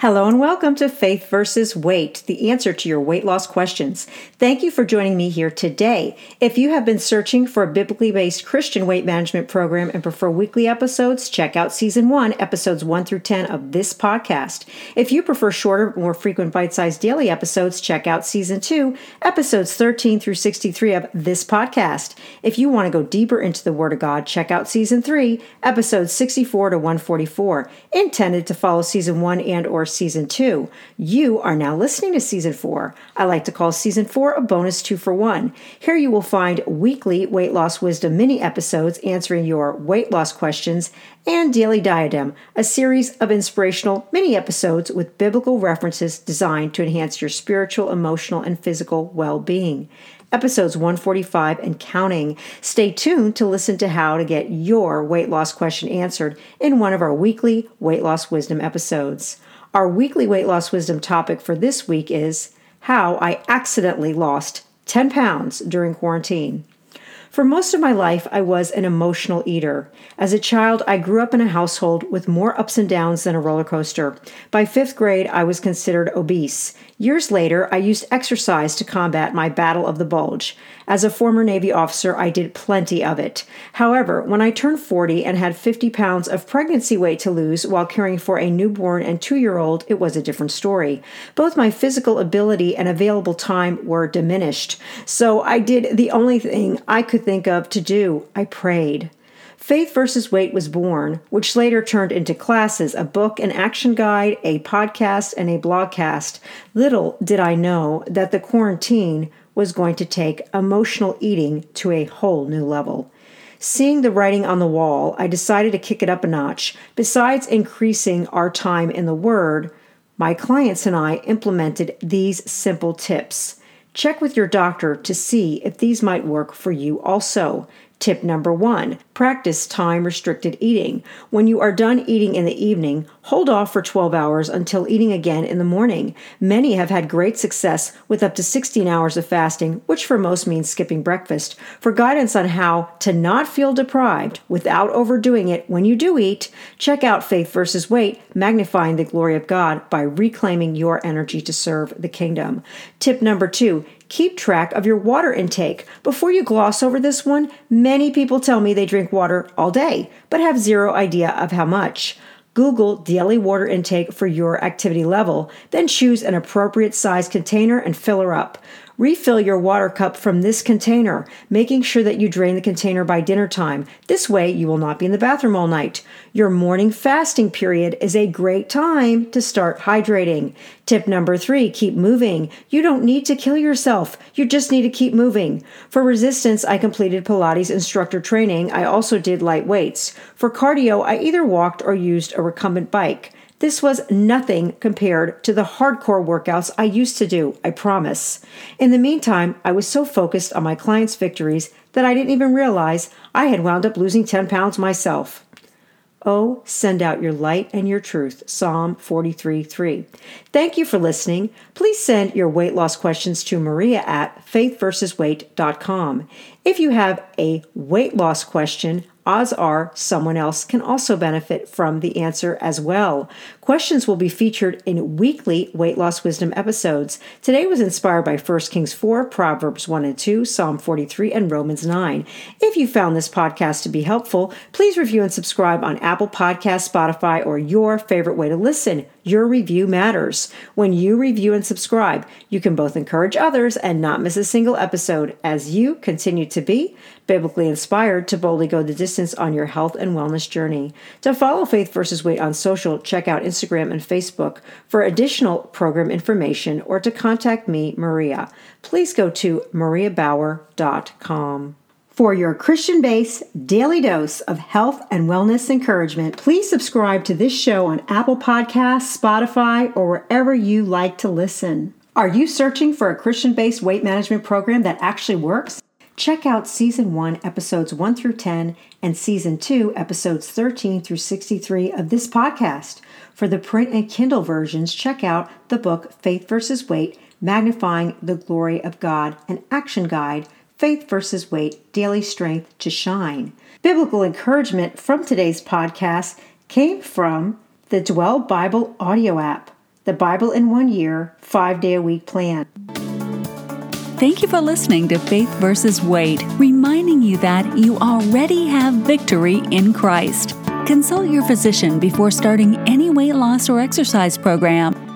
Hello and welcome to Faith versus Weight, the answer to your weight loss questions. Thank you for joining me here today. If you have been searching for a biblically based Christian weight management program and prefer weekly episodes, check out season one, episodes one through 10 of this podcast. If you prefer shorter, more frequent bite sized daily episodes, check out season two, episodes 13 through 63 of this podcast. If you want to go deeper into the Word of God, check out season three, episodes 64 to 144, intended to follow season one and or season two. You are now listening to season four. I like to call season four a bonus two for one. Here you will find weekly weight loss wisdom mini episodes answering your weight loss questions and Daily Diadem, a series of inspirational mini episodes with biblical references designed to enhance your spiritual, emotional, and physical well being episodes 145 and counting. Stay tuned to listen to how to get your weight loss question answered in one of our weekly weight loss wisdom episodes. Our weekly weight loss wisdom topic for this week is how I accidentally lost 10 pounds during quarantine. For most of my life, I was an emotional eater. As a child, I grew up in a household with more ups and downs than a roller coaster. By fifth grade, I was considered obese. Years later, I used exercise to combat my battle of the bulge. As a former Navy officer, I did plenty of it. However, when I turned 40 and had 50 pounds of pregnancy weight to lose while caring for a newborn and two year old, it was a different story. Both my physical ability and available time were diminished. So I did the only thing I could think of to do I prayed. Faith versus Weight was born, which later turned into classes, a book, an action guide, a podcast, and a blogcast. Little did I know that the quarantine was going to take emotional eating to a whole new level. Seeing the writing on the wall, I decided to kick it up a notch. Besides increasing our time in the Word, my clients and I implemented these simple tips. Check with your doctor to see if these might work for you also. Tip number one practice time restricted eating. When you are done eating in the evening, hold off for 12 hours until eating again in the morning. Many have had great success with up to 16 hours of fasting, which for most means skipping breakfast. For guidance on how to not feel deprived without overdoing it when you do eat, check out Faith versus Weight Magnifying the Glory of God by reclaiming your energy to serve the kingdom. Tip number two keep track of your water intake. Before you gloss over this one, many people tell me they drink water all day, but have zero idea of how much. Google daily water intake for your activity level, then choose an appropriate size container and fill her up. Refill your water cup from this container, making sure that you drain the container by dinner time. This way, you will not be in the bathroom all night. Your morning fasting period is a great time to start hydrating. Tip number three keep moving. You don't need to kill yourself, you just need to keep moving. For resistance, I completed Pilates instructor training. I also did light weights. For cardio, I either walked or used a recumbent bike. This was nothing compared to the hardcore workouts I used to do, I promise. In the meantime, I was so focused on my clients' victories that I didn't even realize I had wound up losing 10 pounds myself. Oh, send out your light and your truth. Psalm 43 3. Thank you for listening. Please send your weight loss questions to Maria at faithversusweight.com. If you have a weight loss question, odds are someone else can also benefit from the answer as well. Questions will be featured in weekly weight loss wisdom episodes. Today was inspired by 1 Kings 4, Proverbs 1 and 2, Psalm 43, and Romans 9. If you found this podcast to be helpful, please review and subscribe on Apple Podcasts, Spotify, or your favorite way to listen. Your review matters. When you review and subscribe, you can both encourage others and not miss a single episode as you continue to be biblically inspired to boldly go the distance on your health and wellness journey. To follow Faith versus Weight on social, check out Instagram and Facebook for additional program information or to contact me, Maria. Please go to mariabauer.com. For your Christian based daily dose of health and wellness encouragement, please subscribe to this show on Apple Podcasts, Spotify, or wherever you like to listen. Are you searching for a Christian based weight management program that actually works? Check out Season 1, Episodes 1 through 10, and Season 2, Episodes 13 through 63 of this podcast. For the print and Kindle versions, check out the book Faith versus Weight Magnifying the Glory of God, an action guide, Faith versus Weight Daily Strength to Shine. Biblical encouragement from today's podcast came from the Dwell Bible audio app, the Bible in One Year, five day a week plan. Thank you for listening to Faith versus Weight, reminding you that you already have victory in Christ. Consult your physician before starting any weight loss or exercise program